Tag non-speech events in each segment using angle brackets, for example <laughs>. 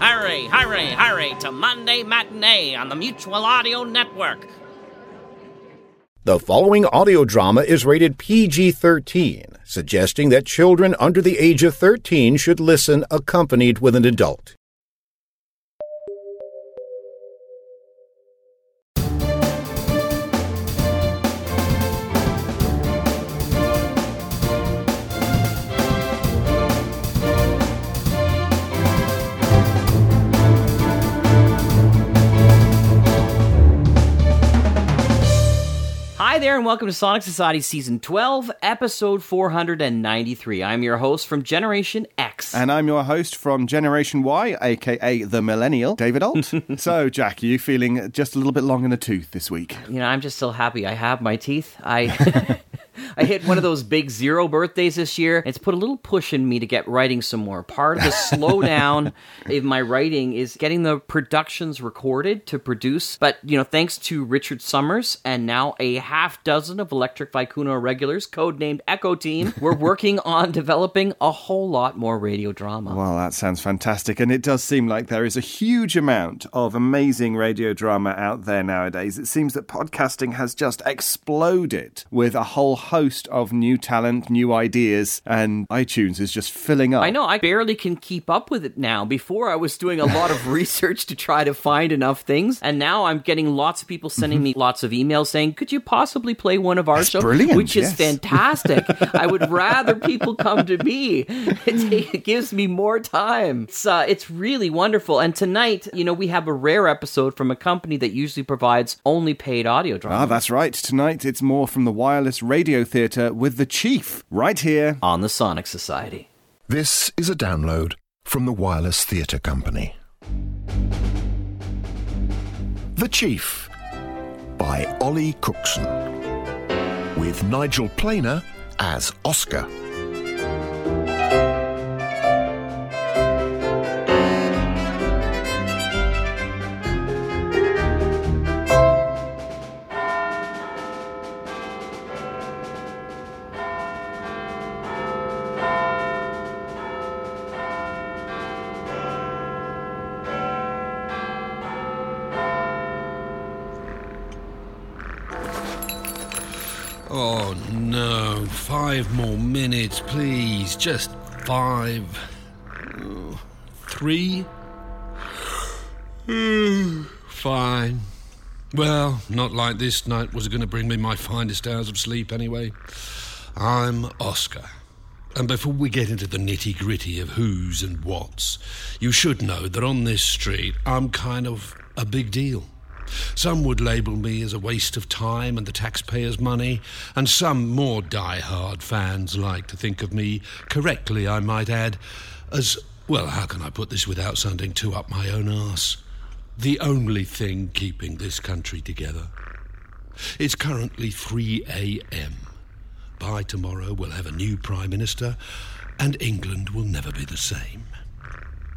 Hurry, hurry, hurry to Monday Matinee on the Mutual Audio Network. The following audio drama is rated PG 13, suggesting that children under the age of 13 should listen accompanied with an adult. Welcome to Sonic Society Season 12, Episode 493. I'm your host from Generation X. And I'm your host from Generation Y, aka the Millennial, David Ault. <laughs> so, Jack, are you feeling just a little bit long in the tooth this week? you know, I'm just still happy I have my teeth. I. <laughs> I hit one of those big zero birthdays this year. It's put a little push in me to get writing some more. Part of the slowdown <laughs> in my writing is getting the productions recorded to produce. But, you know, thanks to Richard Summers and now a half dozen of Electric Vicuna regulars, codenamed Echo Team, <laughs> we're working on developing a whole lot more radio drama. Well, that sounds fantastic. And it does seem like there is a huge amount of amazing radio drama out there nowadays. It seems that podcasting has just exploded with a whole host of new talent, new ideas, and iTunes is just filling up. I know, I barely can keep up with it now. Before, I was doing a lot of <laughs> research to try to find enough things, and now I'm getting lots of people sending me lots of emails saying, Could you possibly play one of our That's shows? brilliant, Which is fantastic. <laughs> I would rather people come to me. <laughs> It, it gives me more time. It's, uh, it's really wonderful. And tonight, you know, we have a rare episode from a company that usually provides only paid audio drama. Ah, that's right. Tonight it's more from the Wireless Radio Theatre with the Chief, right here. on the Sonic Society. This is a download from the Wireless Theatre Company. The Chief by Ollie Cookson. With Nigel Planer as Oscar. Please. Just five. three. <sighs> Fine. Well, not like this night was going to bring me my finest hours of sleep anyway. I'm Oscar. And before we get into the nitty gritty of who's and what's, you should know that on this street I'm kind of a big deal. Some would label me as a waste of time and the taxpayers' money, and some more die-hard fans like to think of me, correctly I might add, as well, how can I put this without sounding too up my own arse? The only thing keeping this country together. It's currently 3 a.m. By tomorrow, we'll have a new Prime Minister, and England will never be the same.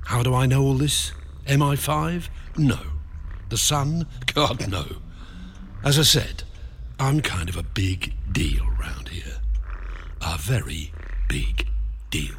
How do I know all this? MI5? No. The Sun? <laughs> God, no. As I said, I'm kind of a big deal round here. A very big deal.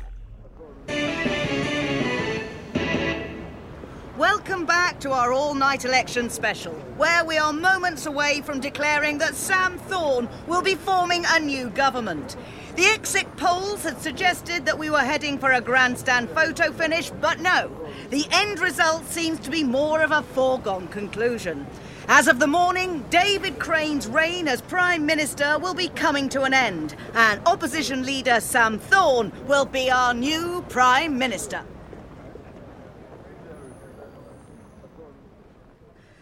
Welcome back to our all night election special, where we are moments away from declaring that Sam Thorne will be forming a new government. The exit polls had suggested that we were heading for a grandstand photo finish, but no. The end result seems to be more of a foregone conclusion. As of the morning, David Crane's reign as Prime Minister will be coming to an end, and opposition leader Sam Thorne will be our new Prime Minister.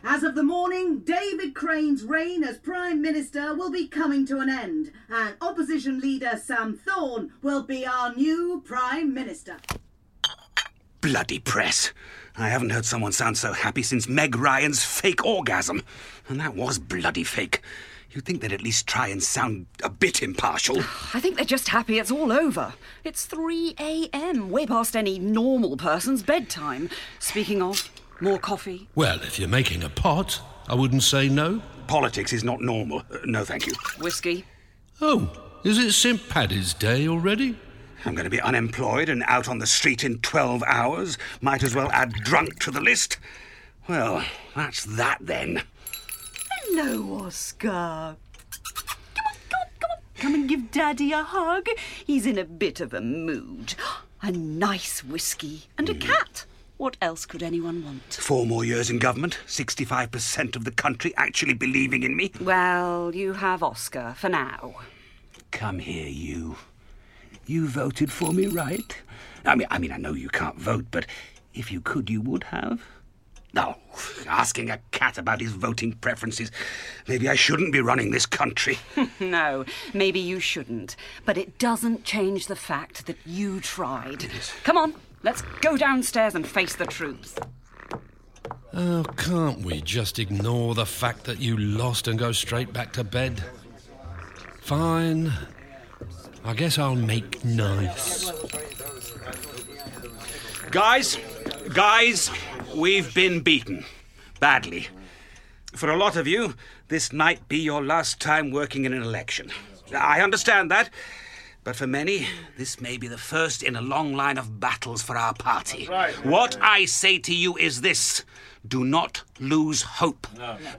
As of the morning, David Crane's reign as Prime Minister will be coming to an end, and opposition leader Sam Thorne will be our new Prime Minister. Bloody press. I haven't heard someone sound so happy since Meg Ryan's fake orgasm. And that was bloody fake. You'd think they'd at least try and sound a bit impartial. <sighs> I think they're just happy it's all over. It's 3 a.m., way past any normal person's bedtime. Speaking of, more coffee. Well, if you're making a pot, I wouldn't say no. Politics is not normal. Uh, no, thank you. Whiskey. Oh, is it St. Paddy's Day already? I'm going to be unemployed and out on the street in 12 hours. Might as well add drunk to the list. Well, that's that then. Hello, Oscar. Come on, come on, come on. Come and give Daddy a hug. He's in a bit of a mood. <gasps> A nice whiskey and a cat. What else could anyone want? Four more years in government, 65% of the country actually believing in me. Well, you have Oscar for now. Come here, you. You voted for me, right? I mean, I mean, I know you can't vote, but if you could, you would have. No, asking a cat about his voting preferences. Maybe I shouldn't be running this country. <laughs> no, maybe you shouldn't. But it doesn't change the fact that you tried. Come on, let's go downstairs and face the truth. Oh, can't we just ignore the fact that you lost and go straight back to bed? Fine. I guess I'll make nice. Guys, guys, we've been beaten. Badly. For a lot of you, this might be your last time working in an election. I understand that. But for many, this may be the first in a long line of battles for our party. What I say to you is this do not lose hope.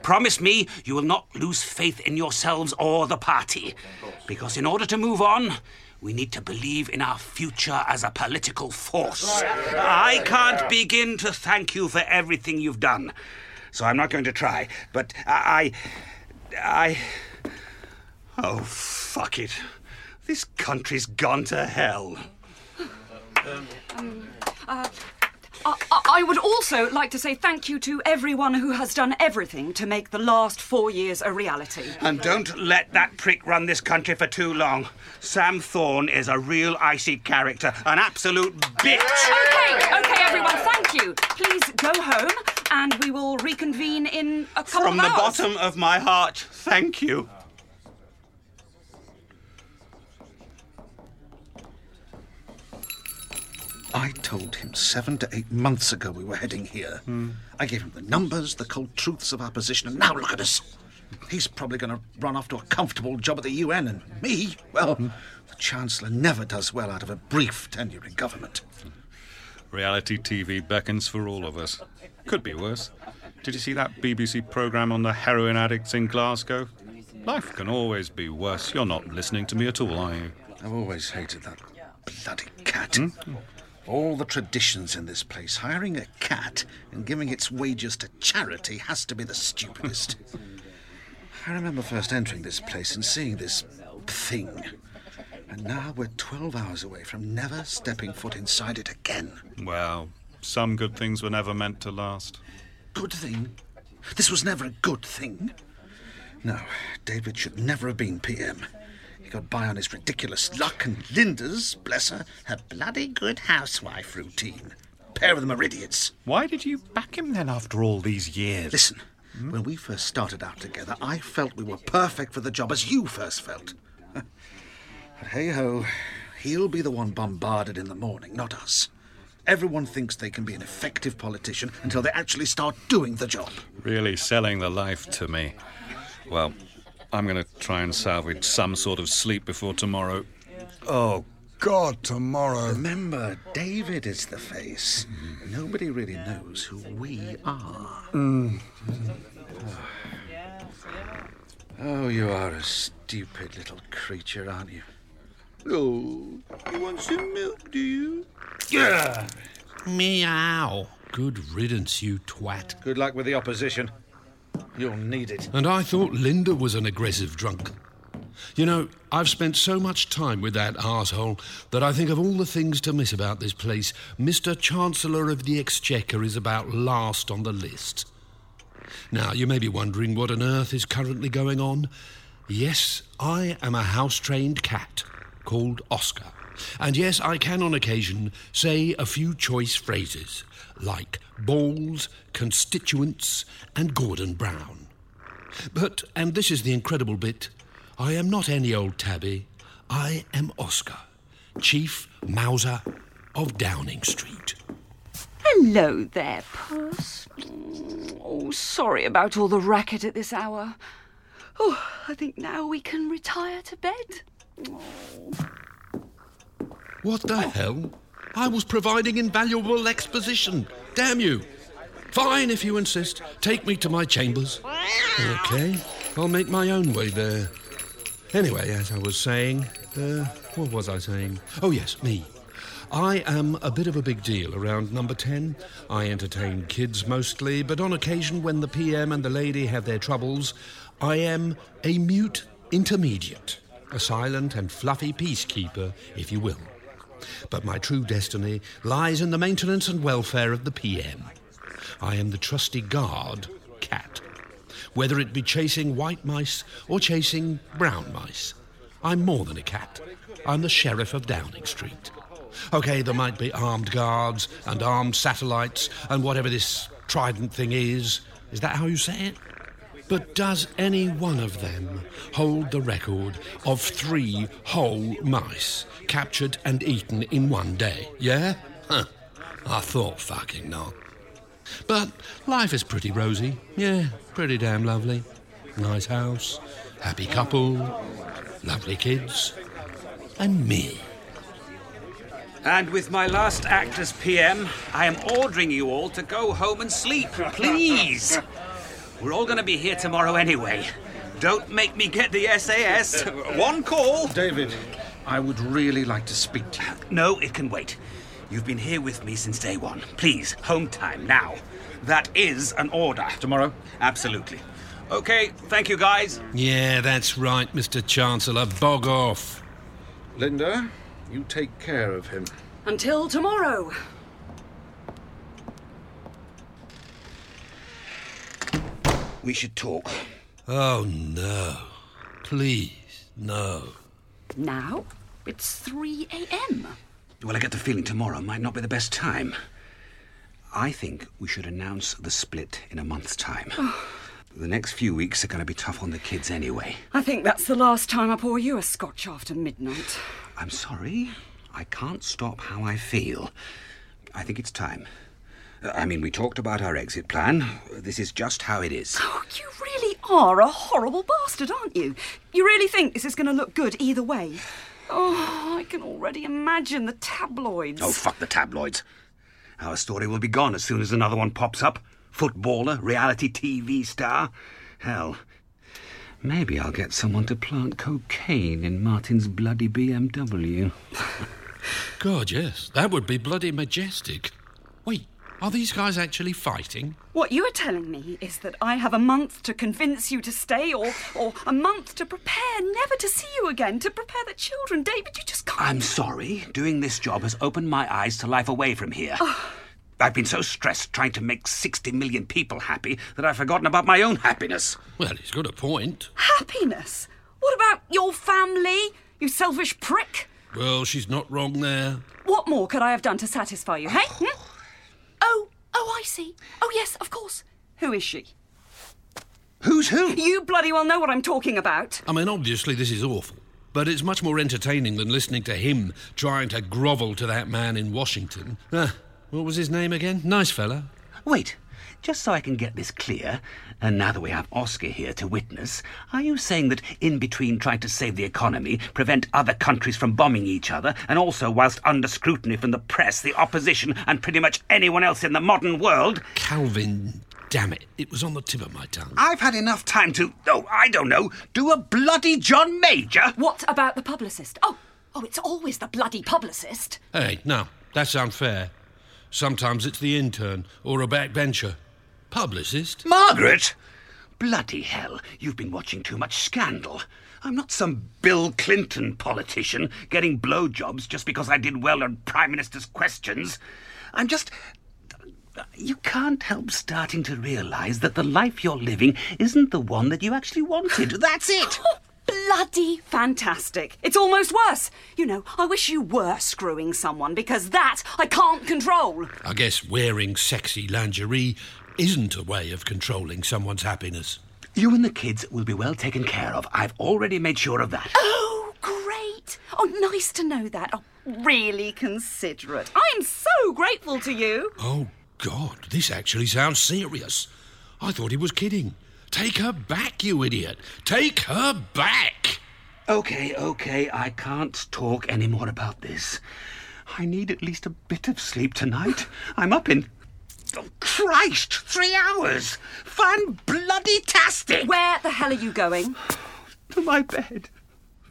Promise me you will not lose faith in yourselves or the party. Because in order to move on, we need to believe in our future as a political force. I can't begin to thank you for everything you've done. So I'm not going to try. But I. I. Oh, fuck it. This country's gone to hell. Um, uh, uh, I, I would also like to say thank you to everyone who has done everything to make the last four years a reality. And don't let that prick run this country for too long. Sam Thorne is a real icy character, an absolute bitch. Okay, okay, everyone, thank you. Please go home and we will reconvene in a couple From of the bottom of my heart, thank you. I told him seven to eight months ago we were heading here. Hmm. I gave him the numbers, the cold truths of our position, and now look at us. He's probably going to run off to a comfortable job at the UN, and me, well, hmm. the Chancellor never does well out of a brief tenure in government. Reality TV beckons for all of us. Could be worse. Did you see that BBC programme on the heroin addicts in Glasgow? Life can always be worse. You're not listening to me at all, are you? I've always hated that bloody cat. Hmm? All the traditions in this place, hiring a cat and giving its wages to charity has to be the stupidest. <laughs> I remember first entering this place and seeing this thing. And now we're 12 hours away from never stepping foot inside it again. Well, some good things were never meant to last. Good thing? This was never a good thing. No, David should never have been PM. Got by on his ridiculous luck, and Linda's, bless her, her bloody good housewife routine. Pair of them are idiots. Why did you back him then after all these years? Listen, when we first started out together, I felt we were perfect for the job as you first felt. <laughs> but hey ho, he'll be the one bombarded in the morning, not us. Everyone thinks they can be an effective politician until they actually start doing the job. Really selling the life to me. Well, I'm going to try and salvage some sort of sleep before tomorrow. Oh, God, tomorrow. Remember, David is the face. Nobody really knows who we are. Mm. Oh, you are a stupid little creature, aren't you? Oh, you want some milk, do you? Yeah. Meow. Good riddance, you twat. Good luck with the opposition. You'll need it. And I thought Linda was an aggressive drunk. You know, I've spent so much time with that arsehole that I think of all the things to miss about this place, Mr. Chancellor of the Exchequer is about last on the list. Now, you may be wondering what on earth is currently going on. Yes, I am a house trained cat called Oscar. And yes, I can on occasion say a few choice phrases like balls, constituents, and Gordon Brown. But, and this is the incredible bit, I am not any old tabby. I am Oscar, Chief Mauser of Downing Street. Hello there, Puss. Oh, sorry about all the racket at this hour. Oh, I think now we can retire to bed. Oh. What the hell? I was providing invaluable exposition. Damn you. Fine, if you insist. Take me to my chambers. Okay, I'll make my own way there. Anyway, as I was saying, uh, what was I saying? Oh, yes, me. I am a bit of a big deal around number 10. I entertain kids mostly, but on occasion when the PM and the lady have their troubles, I am a mute intermediate, a silent and fluffy peacekeeper, if you will. But my true destiny lies in the maintenance and welfare of the PM. I am the trusty guard, cat. Whether it be chasing white mice or chasing brown mice, I'm more than a cat. I'm the sheriff of Downing Street. Okay, there might be armed guards and armed satellites and whatever this trident thing is. Is that how you say it? But does any one of them hold the record of three whole mice captured and eaten in one day? Yeah? Huh. I thought fucking not. But life is pretty rosy. Yeah, pretty damn lovely. Nice house, happy couple, lovely kids, and me. And with my last act as PM, I am ordering you all to go home and sleep. Please! We're all going to be here tomorrow anyway. Don't make me get the SAS. One call. David, I would really like to speak to you. No, it can wait. You've been here with me since day one. Please, home time now. That is an order. Tomorrow? Absolutely. Okay, thank you, guys. Yeah, that's right, Mr. Chancellor. Bog off. Linda, you take care of him. Until tomorrow. We should talk. Oh, no. Please, no. Now? It's 3 a.m. Well, I get the feeling tomorrow might not be the best time. I think we should announce the split in a month's time. <sighs> Oh. the next few weeks are going to be tough on the kids anyway. I think that's the last time I pour you a scotch after midnight. I'm sorry. I can't stop how I feel. I think it's time. I mean, we talked about our exit plan. This is just how it is. Oh, you really are a horrible bastard, aren't you? You really think this is going to look good either way? Oh, I can already imagine the tabloids. Oh, fuck the tabloids. Our story will be gone as soon as another one pops up. Footballer, reality TV star. Hell, maybe I'll get someone to plant cocaine in Martin's bloody BMW. <laughs> God, yes. That would be bloody majestic. Wait, are these guys actually fighting? What you are telling me is that I have a month to convince you to stay, or, or a month to prepare never to see you again, to prepare the children. David, you just can't. I'm sorry. Doing this job has opened my eyes to life away from here. I've been so stressed trying to make 60 million people happy that I've forgotten about my own happiness. Well, he's got a point. Happiness? What about your family, you selfish prick? Well, she's not wrong there. What more could I have done to satisfy you, hey? Hmm? Oh, oh, I see. Oh, yes, of course. Who is she? Who's who? You bloody well know what I'm talking about. I mean, obviously, this is awful. But it's much more entertaining than listening to him trying to grovel to that man in Washington. Ah, what was his name again? Nice fella. Wait, just so I can get this clear, and now that we have Oscar here to witness, are you saying that in between trying to save the economy, prevent other countries from bombing each other, and also whilst under scrutiny from the press, the opposition, and pretty much anyone else in the modern world, Calvin, damn it. It was on the tip of my tongue. I've had enough time to, oh, I don't know, do a bloody John Major? What about the publicist? Oh, oh, it's always the bloody publicist. Hey, now, that's unfair. Sometimes it's the intern or a backbencher. Publicist? Margaret! Bloody hell, you've been watching too much scandal. I'm not some Bill Clinton politician getting blowjobs just because I did well on Prime Minister's questions. I'm just. You can't help starting to realise that the life you're living isn't the one that you actually wanted. That's it! <laughs> Bloody fantastic. It's almost worse. You know, I wish you were screwing someone because that I can't control. I guess wearing sexy lingerie isn't a way of controlling someone's happiness. You and the kids will be well taken care of. I've already made sure of that. Oh, great. Oh, nice to know that. Oh, really considerate. I'm so grateful to you. Oh, God, this actually sounds serious. I thought he was kidding. Take her back, you idiot. Take her back. Okay, okay, I can't talk any more about this. I need at least a bit of sleep tonight. <laughs> I'm up in. Oh, Christ! Three hours! Fun bloody tastic! Where the hell are you going? To my bed.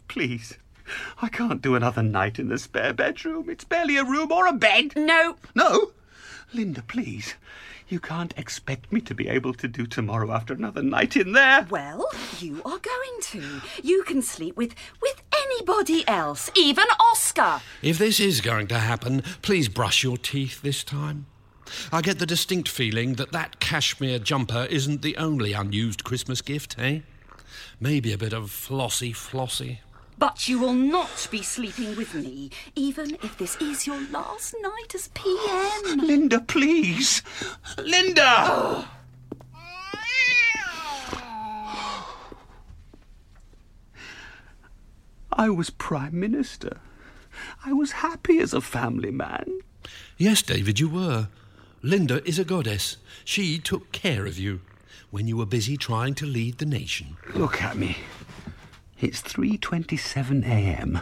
Please. I can't do another night in the spare bedroom. It's barely a room or a bed. No. No? Linda, please. You can't expect me to be able to do tomorrow after another night in there. Well, you are going to. You can sleep with with anybody else, even Oscar. If this is going to happen, please brush your teeth this time. I get the distinct feeling that that cashmere jumper isn't the only unused Christmas gift, eh? Maybe a bit of flossy flossy. But you will not be sleeping with me, even if this is your last night as PM. <gasps> Linda, please. Linda! <gasps> I was Prime Minister. I was happy as a family man. Yes, David, you were. Linda is a goddess. She took care of you when you were busy trying to lead the nation. Look at me. It's 3:27 a.m.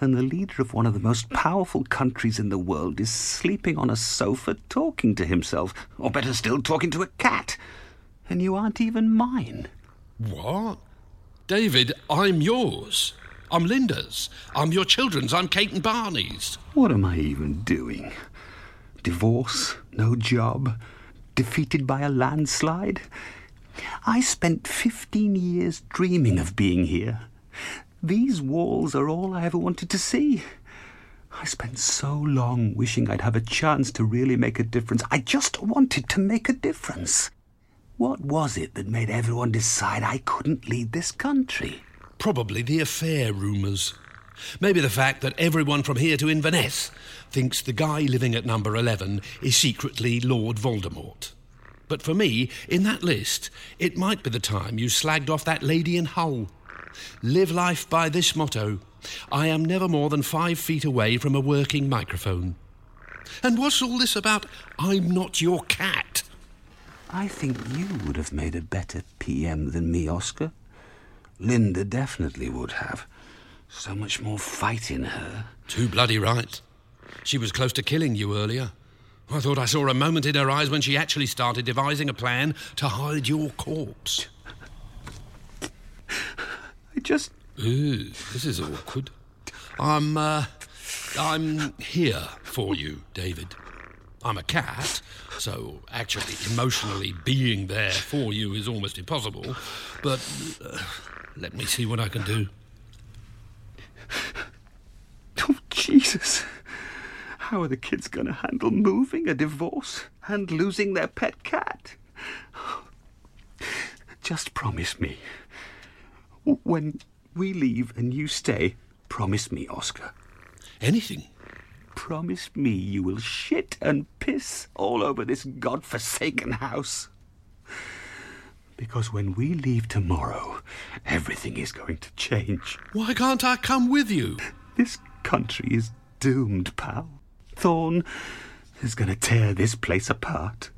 and the leader of one of the most powerful countries in the world is sleeping on a sofa talking to himself, or better still talking to a cat. And you aren't even mine. What? David, I'm yours. I'm Linda's. I'm your children's. I'm Kate and Barney's. What am I even doing? Divorce, no job, defeated by a landslide. I spent 15 years dreaming of being here. These walls are all I ever wanted to see. I spent so long wishing I'd have a chance to really make a difference. I just wanted to make a difference. What was it that made everyone decide I couldn't lead this country? Probably the affair rumours. Maybe the fact that everyone from here to Inverness thinks the guy living at number 11 is secretly Lord Voldemort. But for me, in that list, it might be the time you slagged off that lady in Hull. Live life by this motto I am never more than five feet away from a working microphone. And what's all this about I'm not your cat? I think you would have made a better PM than me, Oscar. Linda definitely would have. So much more fight in her. Too bloody right. She was close to killing you earlier. I thought I saw a moment in her eyes when she actually started devising a plan to hide your corpse. I just. Ooh, this is awkward. I'm, uh, I'm here for you, David. I'm a cat, so actually emotionally being there for you is almost impossible. But uh, let me see what I can do. <laughs> Oh, Jesus. How are the kids going to handle moving, a divorce, and losing their pet cat? <sighs> Just promise me. When we leave and you stay, promise me, Oscar. Anything? Promise me you will shit and piss all over this god-forsaken house. Because when we leave tomorrow, everything is going to change. Why can't I come with you? This country is doomed, pal. Thorne is going to tear this place apart.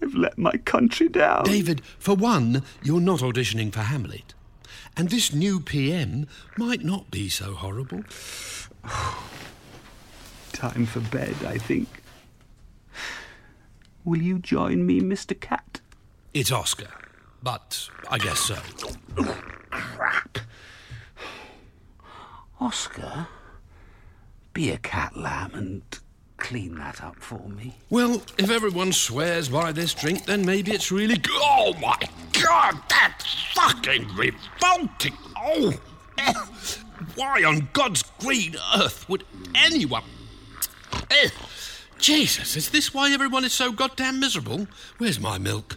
I've let my country down. David, for one, you're not auditioning for Hamlet. And this new PM might not be so horrible. <sighs> Time for bed, I think. Will you join me, Mr. Cat? It's Oscar, but I guess so. Crap. Oscar, be a cat lamb and clean that up for me. Well, if everyone swears by this drink, then maybe it's really good. Oh my god, that's fucking revolting! Oh! <laughs> Why on God's green earth would anyone. Eh, Jesus, is this why everyone is so goddamn miserable? Where's my milk?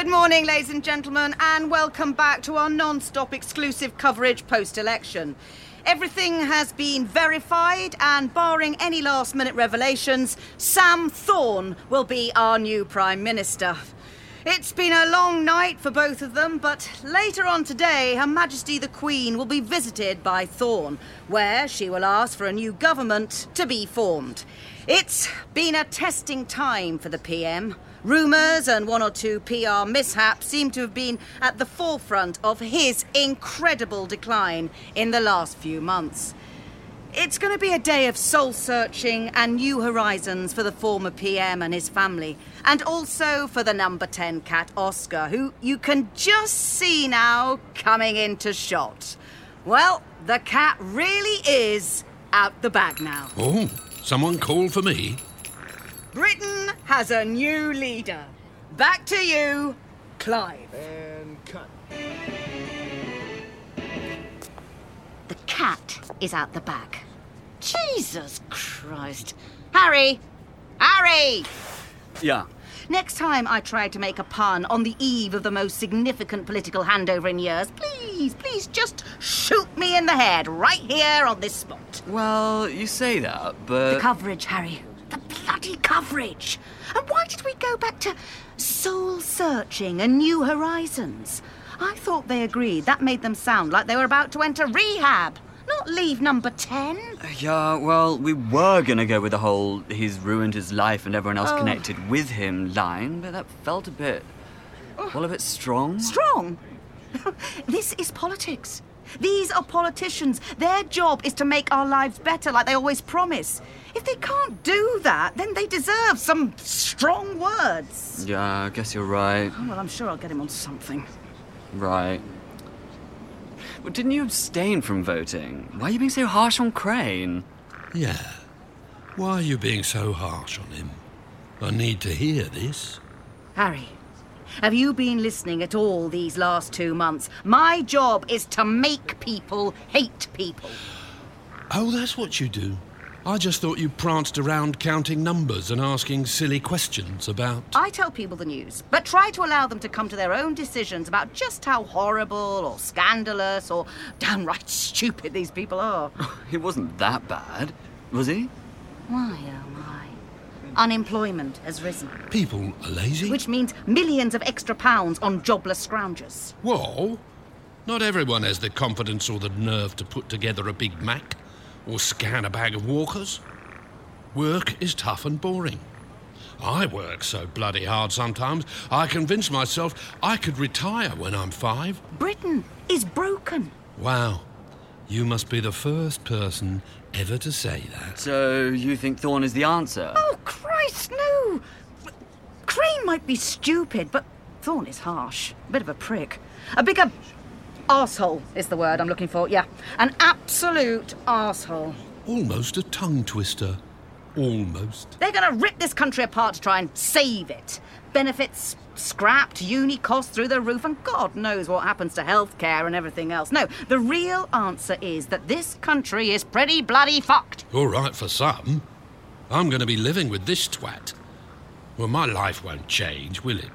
Good morning, ladies and gentlemen, and welcome back to our non stop exclusive coverage post election. Everything has been verified, and barring any last minute revelations, Sam Thorne will be our new Prime Minister. It's been a long night for both of them, but later on today, Her Majesty the Queen will be visited by Thorne, where she will ask for a new government to be formed. It's been a testing time for the PM. Rumours and one or two PR mishaps seem to have been at the forefront of his incredible decline in the last few months. It's going to be a day of soul searching and new horizons for the former PM and his family, and also for the number 10 cat Oscar, who you can just see now coming into shot. Well, the cat really is out the bag now. Oh, someone called for me? Britain has a new leader. Back to you, Clive. And cut. The cat is out the back. Jesus Christ. Harry! Harry! Yeah. Next time I try to make a pun on the eve of the most significant political handover in years, please, please just shoot me in the head right here on this spot. Well, you say that, but. The coverage, Harry. The bloody coverage. And why did we go back to soul searching and new horizons? I thought they agreed that made them sound like they were about to enter rehab, not leave number 10. Yeah, well, we were gonna go with the whole he's ruined his life and everyone else Oh. connected with him line, but that felt a bit. well, a bit strong. Strong? <laughs> this is politics. These are politicians. Their job is to make our lives better, like they always promise. If they can't do that, then they deserve some strong words. Yeah, I guess you're right. Oh, well, I'm sure I'll get him on something. Right. Well, didn't you abstain from voting? Why are you being so harsh on Crane? Yeah. Why are you being so harsh on him? I need to hear this. Harry, have you been listening at all these last two months? My job is to make people hate people. Oh, that's what you do. I just thought you pranced around counting numbers and asking silly questions about. I tell people the news, but try to allow them to come to their own decisions about just how horrible or scandalous or downright <laughs> stupid these people are. <laughs> He wasn't that bad, was he? Why, oh my. Unemployment has risen, People are lazy. which means millions of extra pounds on jobless scroungers. Whoa. Not everyone has the confidence or the nerve to put together a Big Mac or scan a bag of walkers. Work is tough and boring. I work so bloody hard sometimes, I convince myself I could retire when I'm five. Britain is broken. Wow. You must be the first person ever to say that. So, you think Thorne is the answer? Oh, Christ, no! Crane might be stupid, but Thorne is harsh. A bit of a prick. A bigger arsehole is the word I'm looking for, yeah. An absolute arsehole. Almost a tongue twister. Almost. They're going to rip this country apart to try and save it. Benefits scrapped, uni costs through the roof, and God knows what happens to healthcare and everything else. No, the real answer is that this country is pretty bloody fucked. All right for some. I'm going to be living with this twat. Well, my life won't change, will it?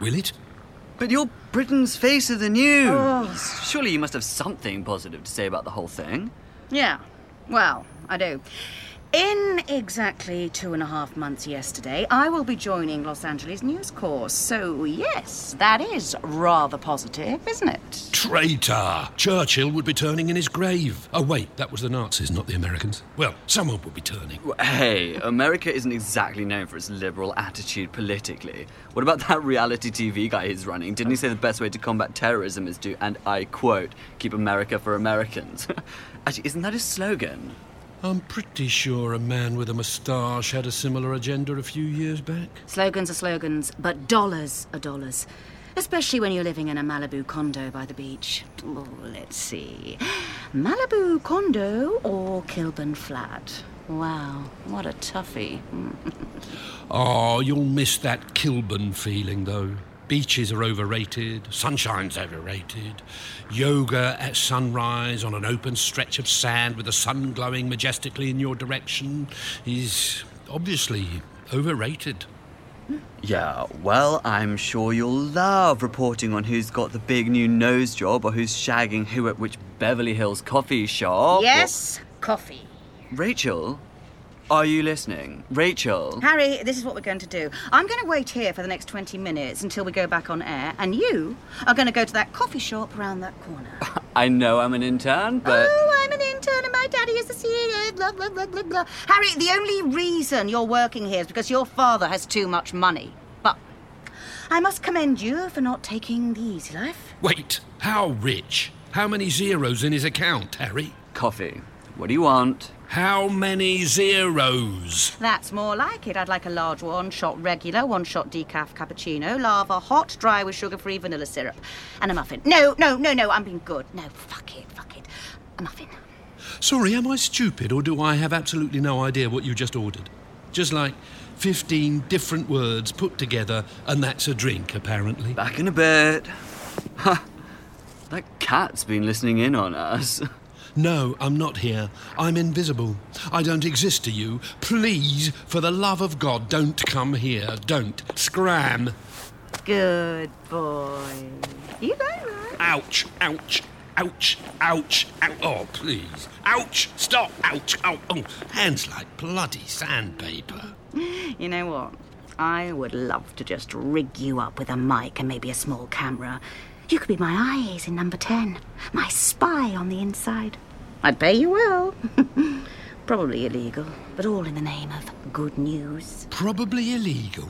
Will it? But you're Britain's face of the news. Oh. Surely you must have something positive to say about the whole thing. Yeah, well, I do. In exactly two and a half months yesterday, I will be joining Los Angeles News Corps. So, yes, that is rather positive, isn't it? Traitor! Churchill would be turning in his grave. Oh, wait, that was the Nazis, not the Americans. Well, someone would be turning. Hey, America isn't exactly known for its liberal attitude politically. What about that reality TV guy he's running? Didn't he say the best way to combat terrorism is to, and I quote, keep America for Americans? <laughs> Actually, isn't that his slogan? I'm pretty sure a man with a moustache had a similar agenda a few years back. Slogans are slogans, but dollars are dollars. Especially when you're living in a Malibu condo by the beach. Oh, let's see. <gasps> Malibu condo or Kilburn flat? Wow, what a toughie. Oh, <laughs> you'll miss that Kilburn feeling, though. Beaches are overrated, sunshine's overrated. Yoga at sunrise on an open stretch of sand with the sun glowing majestically in your direction is obviously overrated. Yeah, well, I'm sure you'll love reporting on who's got the big new nose job or who's shagging who at which Beverly Hills coffee shop. yes, coffee. Rachel, are you listening? Rachel. Harry, this is what we're going to do. I'm going to wait here for the next 20 minutes until we go back on air, and you are going to go to that coffee shop around that corner. <laughs> I know I'm an intern, but. Oh, I'm an intern and my daddy is the CEO, blah, blah, blah, blah, blah. Harry, the only reason you're working here is because your father has too much money. But I must commend you for not taking the easy life. Wait, how rich? How many zeros in his account, Harry? Coffee. What do you want? How many zeros? That's more like it. I'd like a large one shot regular, one shot decaf cappuccino, lava hot, dry with sugar free vanilla syrup, and a muffin. No, no, no, no, I'm being good. No, fuck it, fuck it. A muffin. Sorry, am I stupid or do I have absolutely no idea what you just ordered? Just like 15 different words put together, and that's a drink, apparently. Back in a bit. Ha! that cat's been listening in on us. <laughs> No, I'm not here. I'm invisible. I don't exist to you. Please, for the love of God, don't come here. Don't. Scram. Good boy. You go, right? Ouch, ouch, ouch, ouch, ouch. Oh, please. Ouch, stop, ouch, oh, oh. Hands like bloody sandpaper. <laughs> You know what? I would love to just rig you up with a mic and maybe a small camera. You could be my eyes in number 10, my spy on the inside. I'd pay you well. <laughs> Probably illegal, but all in the name of good news. Probably illegal?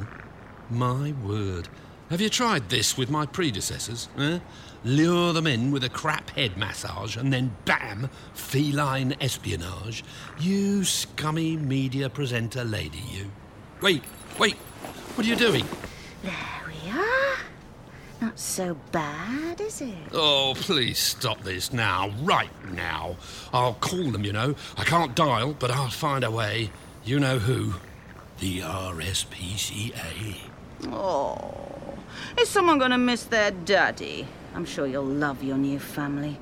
My word. Have you tried this with my predecessors? Eh? Lure them in with a crap head massage and then bam, feline espionage. You scummy media presenter lady, you. Wait, wait, what are you doing? There. Not so bad, is it? Oh, please stop this now, right now. I'll call them, you know. I can't dial, but I'll find a way. You know who? The RSPCA. Oh, is someone going to miss their daddy? I'm sure you'll love your new family.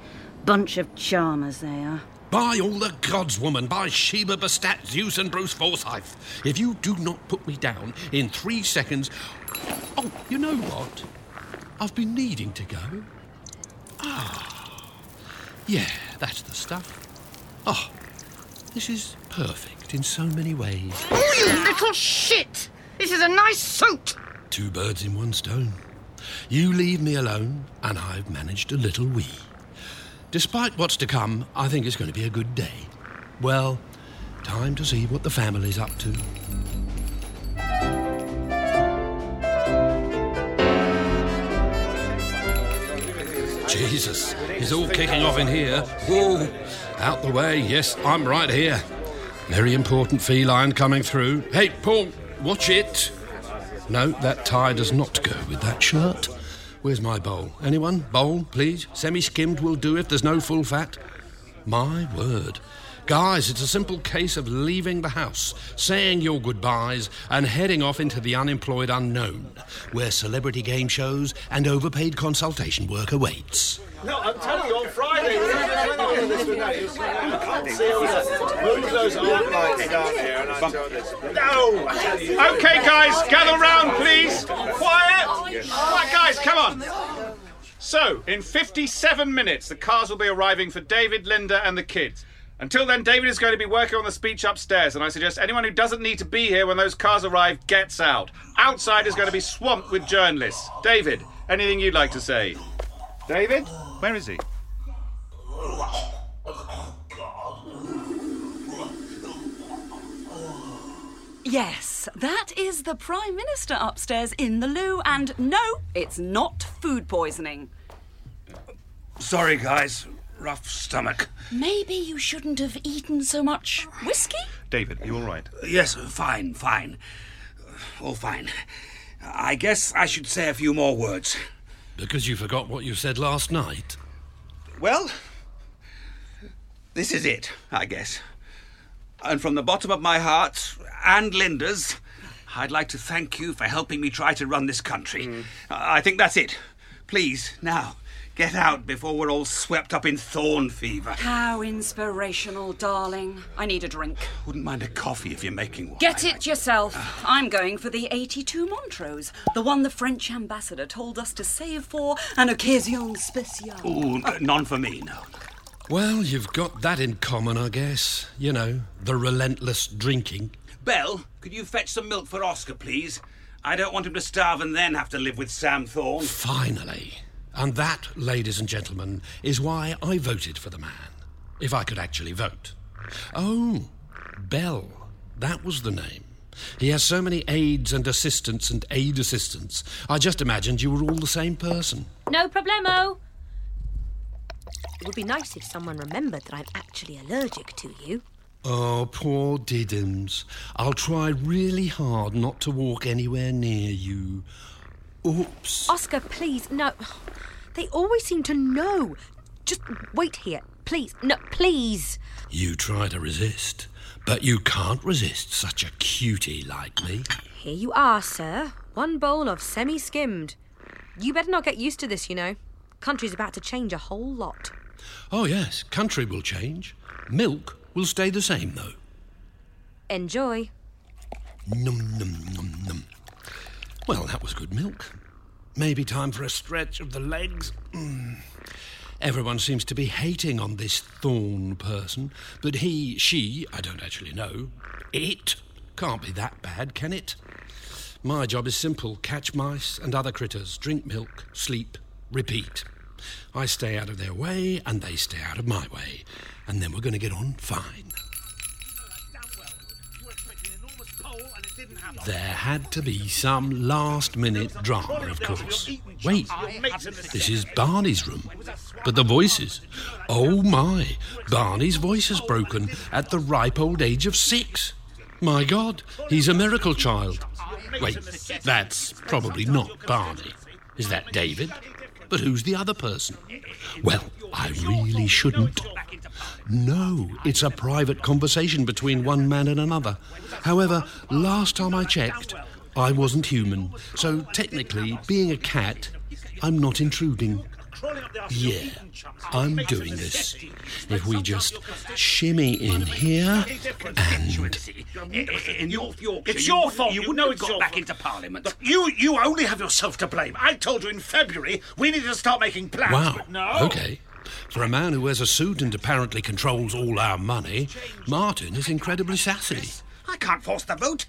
Bunch of charmers they are. By all the gods, woman, by Sheba Bastet, Zeus, and Bruce Forsyth. If you do not put me down in three seconds. Oh, you know what? I've been needing to go. Ah. Yeah, that's the stuff. Oh, this is perfect in so many ways. Oh, you little shit! This is a nice suit! Two birds in one stone. You leave me alone, and I've managed a little wee. Despite what's to come, I think it's going to be a good day. Well, time to see what the family's up to. Jesus, it's all kicking off in here. Whoa, out the way. Yes, I'm right here. Very important feline coming through. Hey, Paul, watch it. No, that tie does not go with that shirt. Where's my bowl? Anyone? Bowl, please? Semi skimmed will do if there's no full fat. My word. Guys, it's a simple case of leaving the house, saying your goodbyes, and heading off into the unemployed unknown, where celebrity game shows and overpaid consultation work awaits. No, I'm telling you, on Friday. No! Okay, guys, gather round, please. Quiet! Quiet, guys, come on. So, in 57 minutes, the cars will be arriving for David, Linda, and the kids. Until then, David is going to be working on the speech upstairs, and I suggest anyone who doesn't need to be here when those cars arrive gets out. Outside is going to be swamped with journalists. David, anything you'd like to say? David? Where is he? Yes, that is the Prime Minister upstairs in the loo, and no, it's not food poisoning. Sorry, guys. Rough stomach. Maybe you shouldn't have eaten so much whiskey? David, are you all right? Uh, yes, uh, fine, fine. Uh, all fine. I guess I should say a few more words. Because you forgot what you said last night. Well, this is it, I guess. And from the bottom of my heart and Linda's, I'd like to thank you for helping me try to run this country. Mm. I think that's it. Please, now, get out before we're all swept up in Thorne fever. How inspirational, darling. I need a drink. Wouldn't mind a coffee if you're making one. Get it yourself. I'm going for the 82 Montrose, the one the French ambassador told us to save for an occasion spéciale. Ooh, n- uh, none for me, no. Well, you've got that in common, I guess. You know, the relentless drinking. Belle, could you fetch some milk for Oscar, please? I don't want him to starve and then have to live with Sam Thorne. Finally. And that, ladies and gentlemen, is why I voted for the man. If I could actually vote. Oh, Bell. That was the name. He has so many aides and assistants and aid assistants. I just imagined you were all the same person. No problemo. It would be nice if someone remembered that I'm actually allergic to you. Oh, poor Diddums. I'll try really hard not to walk anywhere near you. Oops. Oscar, please, no. They always seem to know. Just wait here. Please. No, please. You try to resist, but you can't resist such a cutie like me. Here you are, sir. One bowl of semi skimmed. You better not get used to this, you know. Country's about to change a whole lot. Oh, yes, country will change. Milk will stay the same, though. Enjoy. Num, num, num, num. Well, that was good milk. Maybe time for a stretch of the legs. Mm. Everyone seems to be hating on this Thorne person, but he, she, I don't actually know. It can't be that bad, can it? My job is simple catch mice and other critters, drink milk, sleep, repeat. I stay out of their way, and they stay out of my way, and then we're going to get on fine. There had to be some last minute drama, of course. Wait, this is Barney's room. But the voices. Oh my, Barney's voice has broken at the ripe old age of six. My God, he's a miracle child. Wait, that's probably not Barney. Is that David? But who's the other person? Well, I really shouldn't. No, it's a private conversation between one man and another. However, last time I checked, I wasn't human. So technically, being a cat, I'm not intruding. Yeah, I'm doing this. If we just shimmy in here and. In North Yorkshire, It's your fault. You You wouldn't know have it's got back into Parliament. You you only have yourself to blame. I told you in February we needed to start making plans. Wow. No. Okay. For a man who wears a suit and apparently controls all our money, Martin is incredibly sassy. I can't force the vote.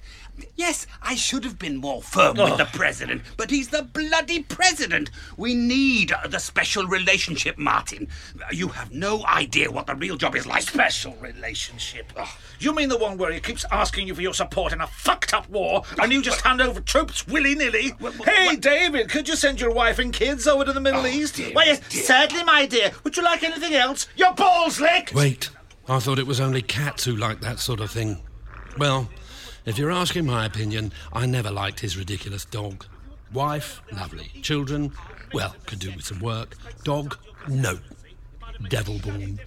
Yes, I should have been more firm Oh. with the president, but he's the bloody president. We need the special relationship, Martin. You have no idea what the real job is like. Special relationship. Ugh. You mean the one where he keeps asking you for your support in a fucked up war and you just hand over troops willy nilly? Hey, David, could you send your wife and kids over to the Middle oh, East? Why, yes, certainly, my dear. Would you like anything else? Your balls licked! Wait, I thought it was only cats who liked that sort of thing. Well, if you're asking my opinion, I never liked his ridiculous dog. Wife, lovely. Children, well, could do with some work. Dog, no. Devil born.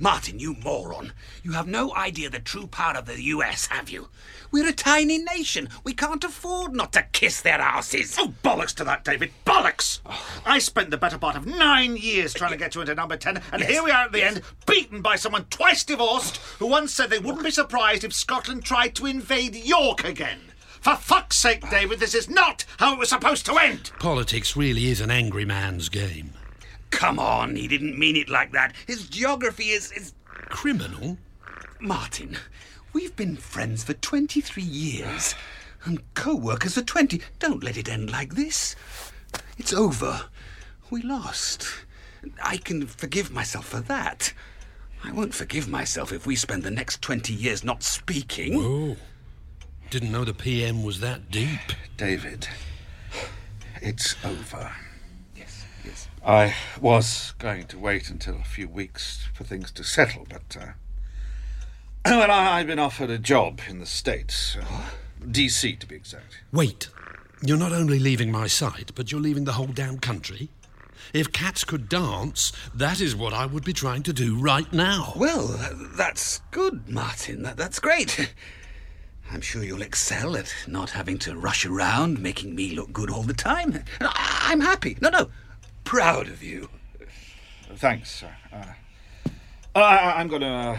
Martin, you moron. You have no idea the true power of the US, have you? We're a tiny nation. We can't afford not to kiss their asses. Oh, bollocks to that, David. Bollocks! I spent the better part of nine years trying to get you into number 10, and Yes, here we are at the end, beaten by someone twice divorced who once said they wouldn't be surprised if Scotland tried to invade York again. For fuck's sake, David, this is not how it was supposed to end! Politics really is an angry man's game. Come on, he didn't mean it like that. His geography is. is... Criminal? Martin, we've been friends for 23 years and co workers for 20. Don't let it end like this. It's over. We lost. I can forgive myself for that. I won't forgive myself if we spend the next 20 years not speaking. Whoa. Didn't know the PM was that deep. David, it's over. Yes. I was going to wait until a few weeks for things to settle, but. Uh, <clears throat> well, I, I've been offered a job in the States. Uh, DC, to be exact. Wait, you're not only leaving my site, but you're leaving the whole damn country? If cats could dance, that is what I would be trying to do right now. Well, that's good, Martin. That, that's great. <laughs> I'm sure you'll excel at not having to rush around, making me look good all the time. I'm happy. No, no, proud of you. Thanks, sir. Uh, I, I'm going to. Uh,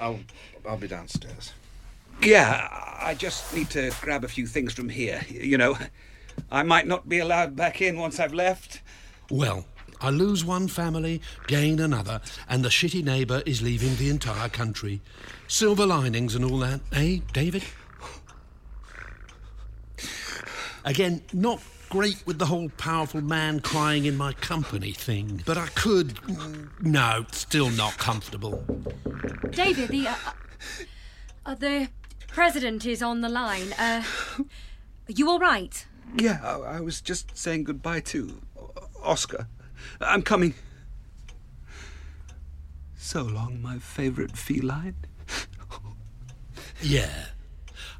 I'll, I'll be downstairs. Yeah, I just need to grab a few things from here. You know, I might not be allowed back in once I've left. Well, I lose one family, gain another, and the shitty neighbour is leaving the entire country. Silver linings and all that, eh, David? Again, not great with the whole powerful man crying in my company thing, but I could. No, still not comfortable. David, the. Uh, uh, the. President is on the line. Uh, are you all right? Yeah, I, I was just saying goodbye to Oscar. I'm coming. So long, my favourite feline. <laughs> Yeah.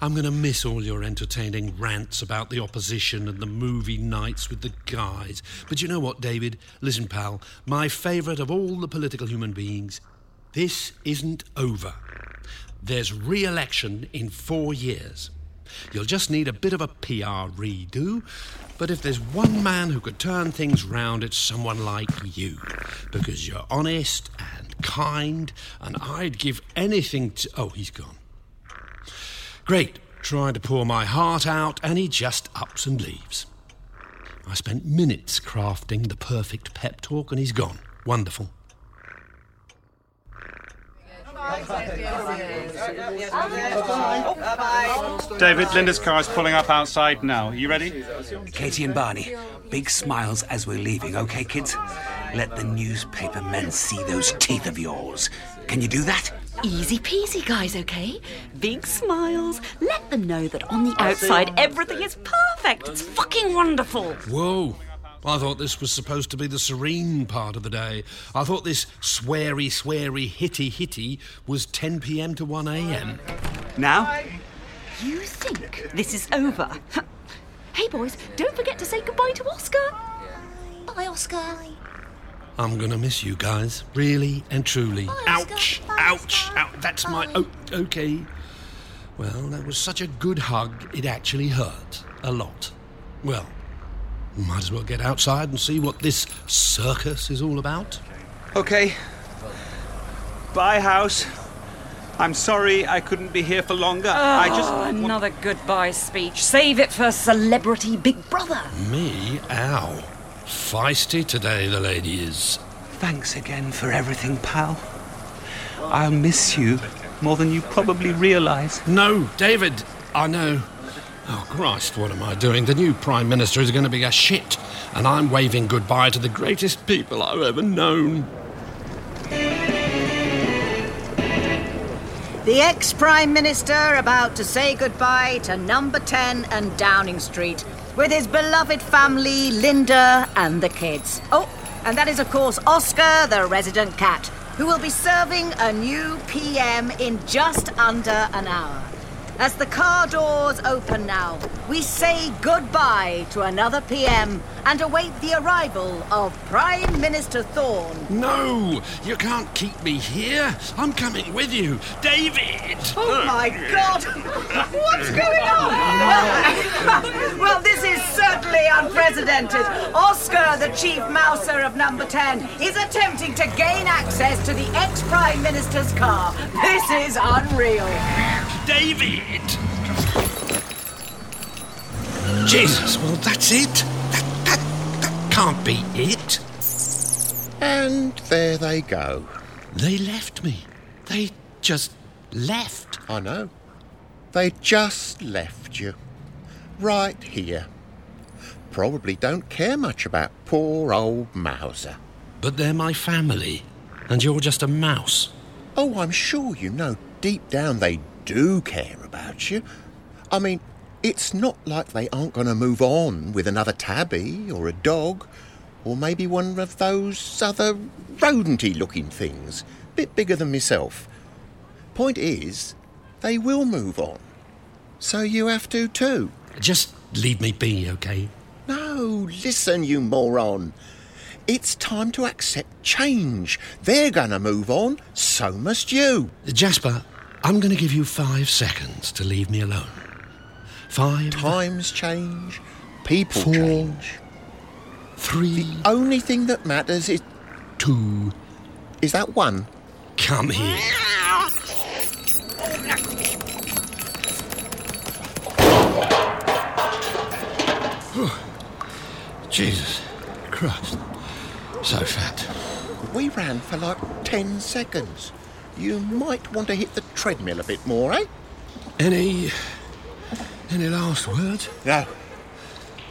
I'm going to miss all your entertaining rants about the opposition and the movie nights with the guys. But you know what, David? Listen, pal, my favourite of all the political human beings, this isn't over. There's re election in four years. You'll just need a bit of a PR redo, but if there's one man who could turn things round, it's someone like you. Because you're honest and kind, and I'd give anything to. Oh, he's gone. Great. Trying to pour my heart out, and he just ups and leaves. I spent minutes crafting the perfect pep talk, and he's gone. Wonderful. David, Linda's car is pulling up outside now. Are you ready? Katie and Barney, big smiles as we're leaving, okay, kids? Let the newspaper men see those teeth of yours. Can you do that? Easy peasy, guys, okay? Big smiles. Let them know that on the outside everything is perfect. It's fucking wonderful. Whoa. I thought this was supposed to be the serene part of the day. I thought this sweary, sweary, hitty, hitty was 10 pm to 1 am. Now? You think this is over? <laughs> hey, boys, don't forget to say goodbye to Oscar. Bye, Oscar. I'm gonna miss you guys, really and truly. Ouch, ouch, ouch. That's my. Oh, okay. Well, that was such a good hug, it actually hurt. A lot. Well, might as well get outside and see what this circus is all about. Okay. Bye, house. I'm sorry I couldn't be here for longer. I just. Oh, another goodbye speech. Save it for celebrity Big Brother. Me? Ow. Feisty today, the lady is. Thanks again for everything, pal. I'll miss you more than you probably realise. No, David, I know. Oh, Christ, what am I doing? The new Prime Minister is going to be a shit, and I'm waving goodbye to the greatest people I've ever known. The ex Prime Minister about to say goodbye to number 10 and Downing Street with his beloved family, Linda and the kids. Oh, and that is, of course, Oscar, the resident cat, who will be serving a new PM in just under an hour. As the car doors open now, we say goodbye to another PM and await the arrival of Prime Minister Thorne. No, you can't keep me here. I'm coming with you. David! Oh my god! What's going on? <laughs> well, this is certainly unprecedented. Oscar, the chief mouser of number 10, is attempting to gain access to the ex Prime Minister's car. This is unreal. David! Jesus, well, that's it. That, that, that can't be it. And there they go. They left me. They just left. I know. They just left you. Right here. Probably don't care much about poor old Mauser. But they're my family, and you're just a mouse. Oh, I'm sure you know deep down they do care about you. I mean, it's not like they aren't going to move on with another tabby or a dog, or maybe one of those other rodenty looking things, bit bigger than myself. Point is, they will move on. So you have to too. Just leave me be, okay? No, listen, you moron. It's time to accept change. They're going to move on, so must you. Jasper, I'm going to give you five seconds to leave me alone. Five. Times change, people Four. change. Three. The only thing that matters is. Two. Is that one? Come here. <sighs> Jesus Christ. So fat. We ran for like 10 seconds. You might want to hit the treadmill a bit more, eh? Any. Any last words? No.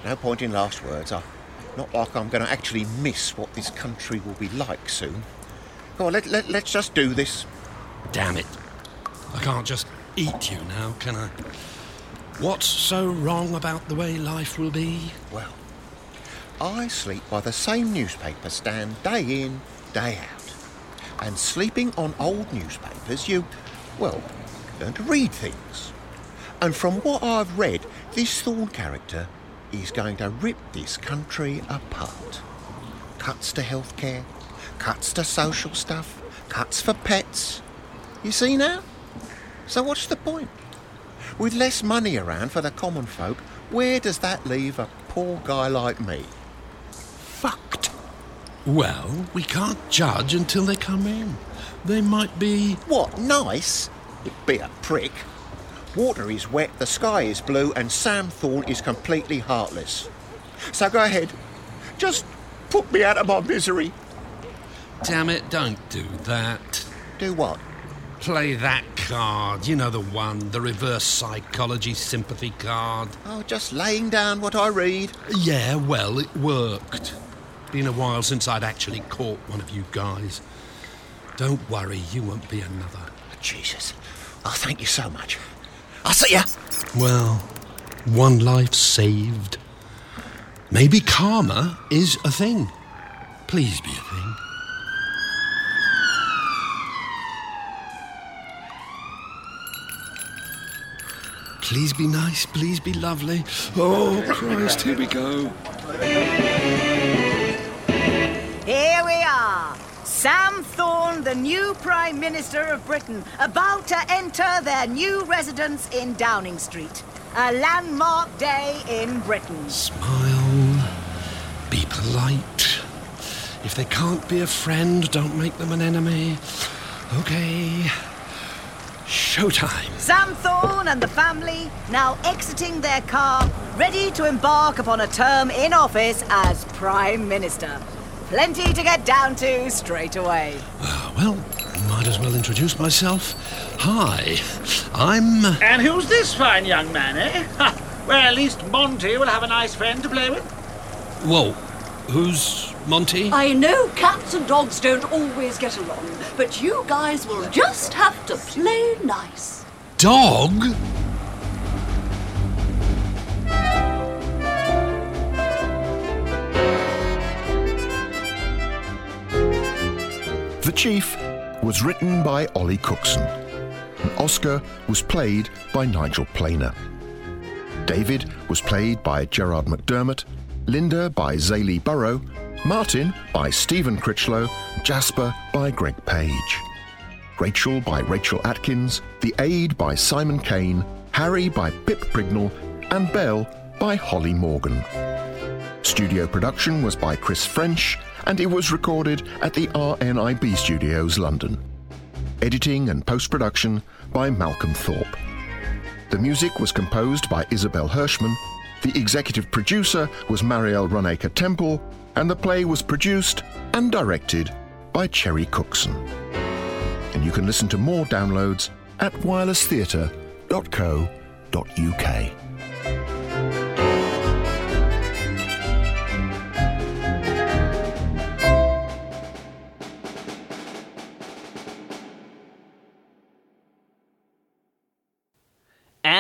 No point in last words. I, not like I'm going to actually miss what this country will be like soon. Come on, let, let, let's just do this. Damn it. I can't just eat you now, can I? What's so wrong about the way life will be? Well, I sleep by the same newspaper stand day in, day out. And sleeping on old newspapers, you, well, learn to read things. And from what I've read, this Thorne character is going to rip this country apart. Cuts to healthcare, cuts to social stuff, cuts for pets. You see now? So what's the point? With less money around for the common folk, where does that leave a poor guy like me? Well, we can't judge until they come in. They might be. What, nice? You be a prick. Water is wet, the sky is blue, and Sam Thorne is completely heartless. So go ahead. Just put me out of my misery. Damn it, don't do that. Do what? Play that card. You know the one, the reverse psychology sympathy card. Oh, just laying down what I read. Yeah, well, it worked. Been a while since I'd actually caught one of you guys. Don't worry, you won't be another. Jesus. Oh, thank you so much. I'll see ya. Well, one life saved. Maybe karma is a thing. Please be a thing. Please be nice, please be lovely. Oh, Christ, here we go. Sam Thorne, the new Prime Minister of Britain, about to enter their new residence in Downing Street. A landmark day in Britain. Smile. Be polite. If they can't be a friend, don't make them an enemy. Okay. Showtime. Sam Thorne and the family now exiting their car, ready to embark upon a term in office as Prime Minister. Plenty to get down to straight away. <sighs> Well, might as well introduce myself. Hi, I'm. And who's this fine young man, eh? <laughs> Well, at least Monty will have a nice friend to play with. Whoa, who's Monty? I know cats and dogs don't always get along, but you guys will just have to play nice. Dog? Chief was written by Ollie Cookson. And Oscar was played by Nigel Planer. David was played by Gerard McDermott, Linda by Zaylee Burrow, Martin by Stephen Critchlow, Jasper by Greg Page. Rachel by Rachel Atkins, The Aide by Simon Kane, Harry by Pip Prignall, and Belle by Holly Morgan. Studio production was by Chris French, and it was recorded at the RNIB Studios, London. Editing and post production by Malcolm Thorpe. The music was composed by Isabel Hirschman, the executive producer was Mariele Runacre Temple, and the play was produced and directed by Cherry Cookson. And you can listen to more downloads at wirelesstheatre.co.uk.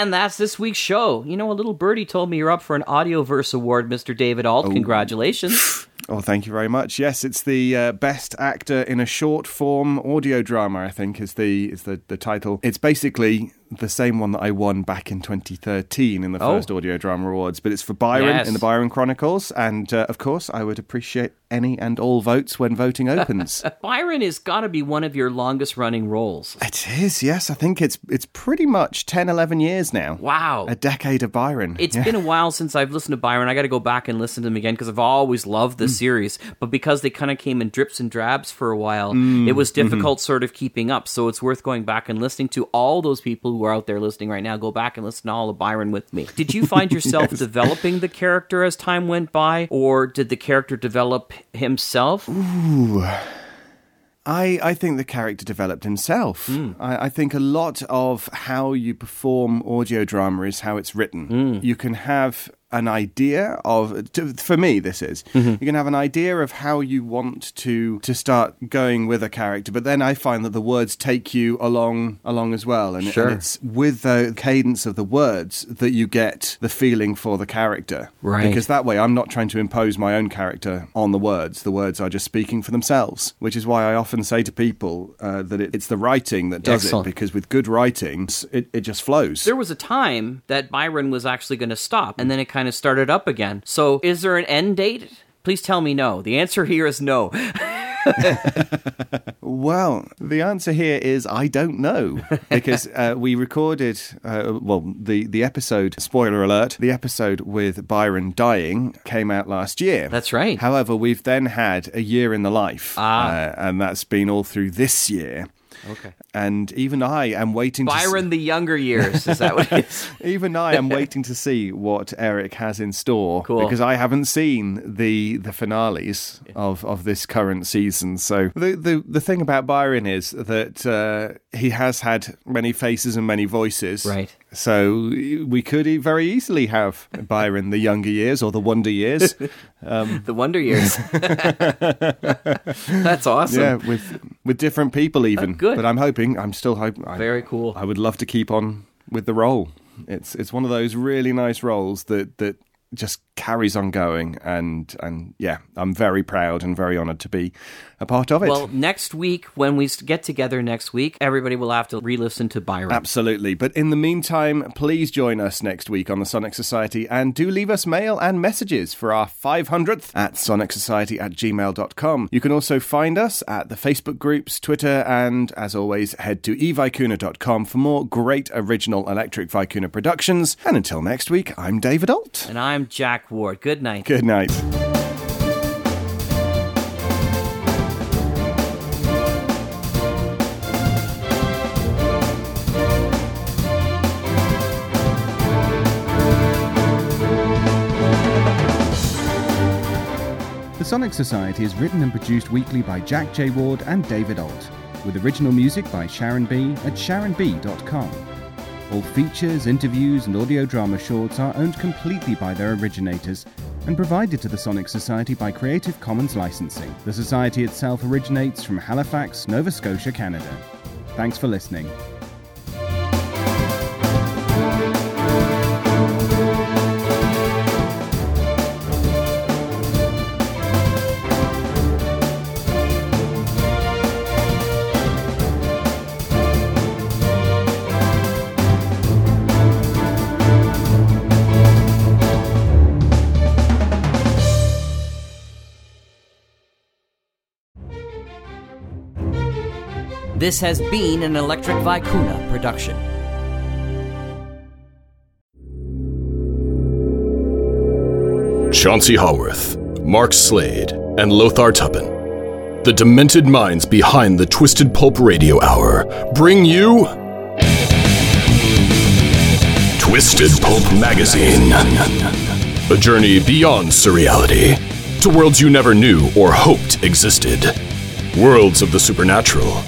And that's this week's show. You know, a little birdie told me you're up for an Audioverse Award, Mr. David Ault. Congratulations. <sighs> Oh, thank you very much. Yes, it's the uh, best actor in a short form audio drama. I think is the is the, the title. It's basically the same one that I won back in 2013 in the Oh. first audio drama awards, but it's for Byron Yes. in the Byron Chronicles. And uh, of course, I would appreciate any and all votes when voting opens. <laughs> Byron has got to be one of your longest running roles. it is, yes. I think it's it's pretty much 10, 11 years now. Wow. A decade of Byron. It's Yeah. been a while since I've listened to Byron. I got to go back and listen to them again because I've always loved the series. But because they kind of came in drips and drabs for a while, Mm, it was mhm. difficult sort of keeping up. So it's worth going back and listening to all those people who are out there listening right now. Go back and listen to all of Byron with me. Did you find yourself <laughs> Yes. developing the character as time went by, or did the character develop himself? Ooh. I, I think the character developed himself. Hmm. I, I think a lot of how you perform audio drama is how it's written. Hmm. You can have an idea of to, for me this is Mm-hmm. you can have an idea of how you want to to start going with a character but then i find that the words take you along along as well and, Sure. and it's with the cadence of the words that you get the feeling for the character Right. because that way i'm not trying to impose my own character on the words the words are just speaking for themselves which is why i often say to people uh, that it, it's the writing that does Excellent. it because with good writing it, it just flows There was a time that Byron was actually going to stop, and then it kind of started up again. So, is there an end date? Please tell me no. The answer here is no. <laughs> <laughs> Well, the answer here is I don't know because uh, we recorded uh, well the the episode. Spoiler alert: the episode with Byron dying came out last year. That's right. However, we've then had a year in the life, Ah. uh, and that's been all through this year. Okay. And even I am waiting. to Byron, the younger years. Is that what it is? <laughs> even I am <laughs> waiting to see what Eric has in store Cool. because I haven't seen the the finales of, of this current season. So the, the the thing about Byron is that uh, he has had many faces and many voices. Right. So we could very easily have Byron the younger years or the wonder years. Um, <laughs> the wonder years. <laughs> That's awesome. Yeah, with with different people even. good. But I'm hoping. I'm still hoping. Very cool. I would love to keep on with the role. It's it's one of those really nice roles that that just carries on going, and and yeah, I'm very proud and very honoured to be a part of it. Well, next week, when we get together next week, everybody will have to re listen to Byron. Absolutely. But in the meantime, please join us next week on the Sonic Society and do leave us mail and messages for our 500th at sonicsociety at gmail.com. You can also find us at the Facebook groups, Twitter, and as always, head to evicuna.com for more great original Electric Vicuna productions. And until next week, I'm David Ault. And I'm Jack Ward. Good night. Good night. The Sonic Society is written and produced weekly by Jack J. Ward and David Ault, with original music by Sharon B. at sharonb.com. All features, interviews, and audio drama shorts are owned completely by their originators and provided to the Sonic Society by Creative Commons licensing. The Society itself originates from Halifax, Nova Scotia, Canada. Thanks for listening. This has been an Electric Vicuna production. Chauncey Haworth, Mark Slade, and Lothar Tuppen, the demented minds behind the Twisted Pulp Radio Hour, bring you Twisted Pulp Magazine. A journey beyond surreality to worlds you never knew or hoped existed. Worlds of the supernatural.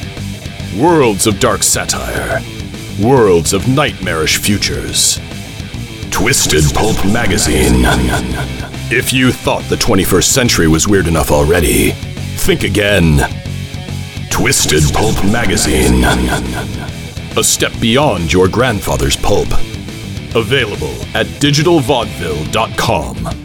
Worlds of dark satire. Worlds of nightmarish futures. Twisted Pulp Magazine. If you thought the 21st century was weird enough already, think again. Twisted Pulp Magazine. A step beyond your grandfather's pulp. Available at digitalvaudeville.com.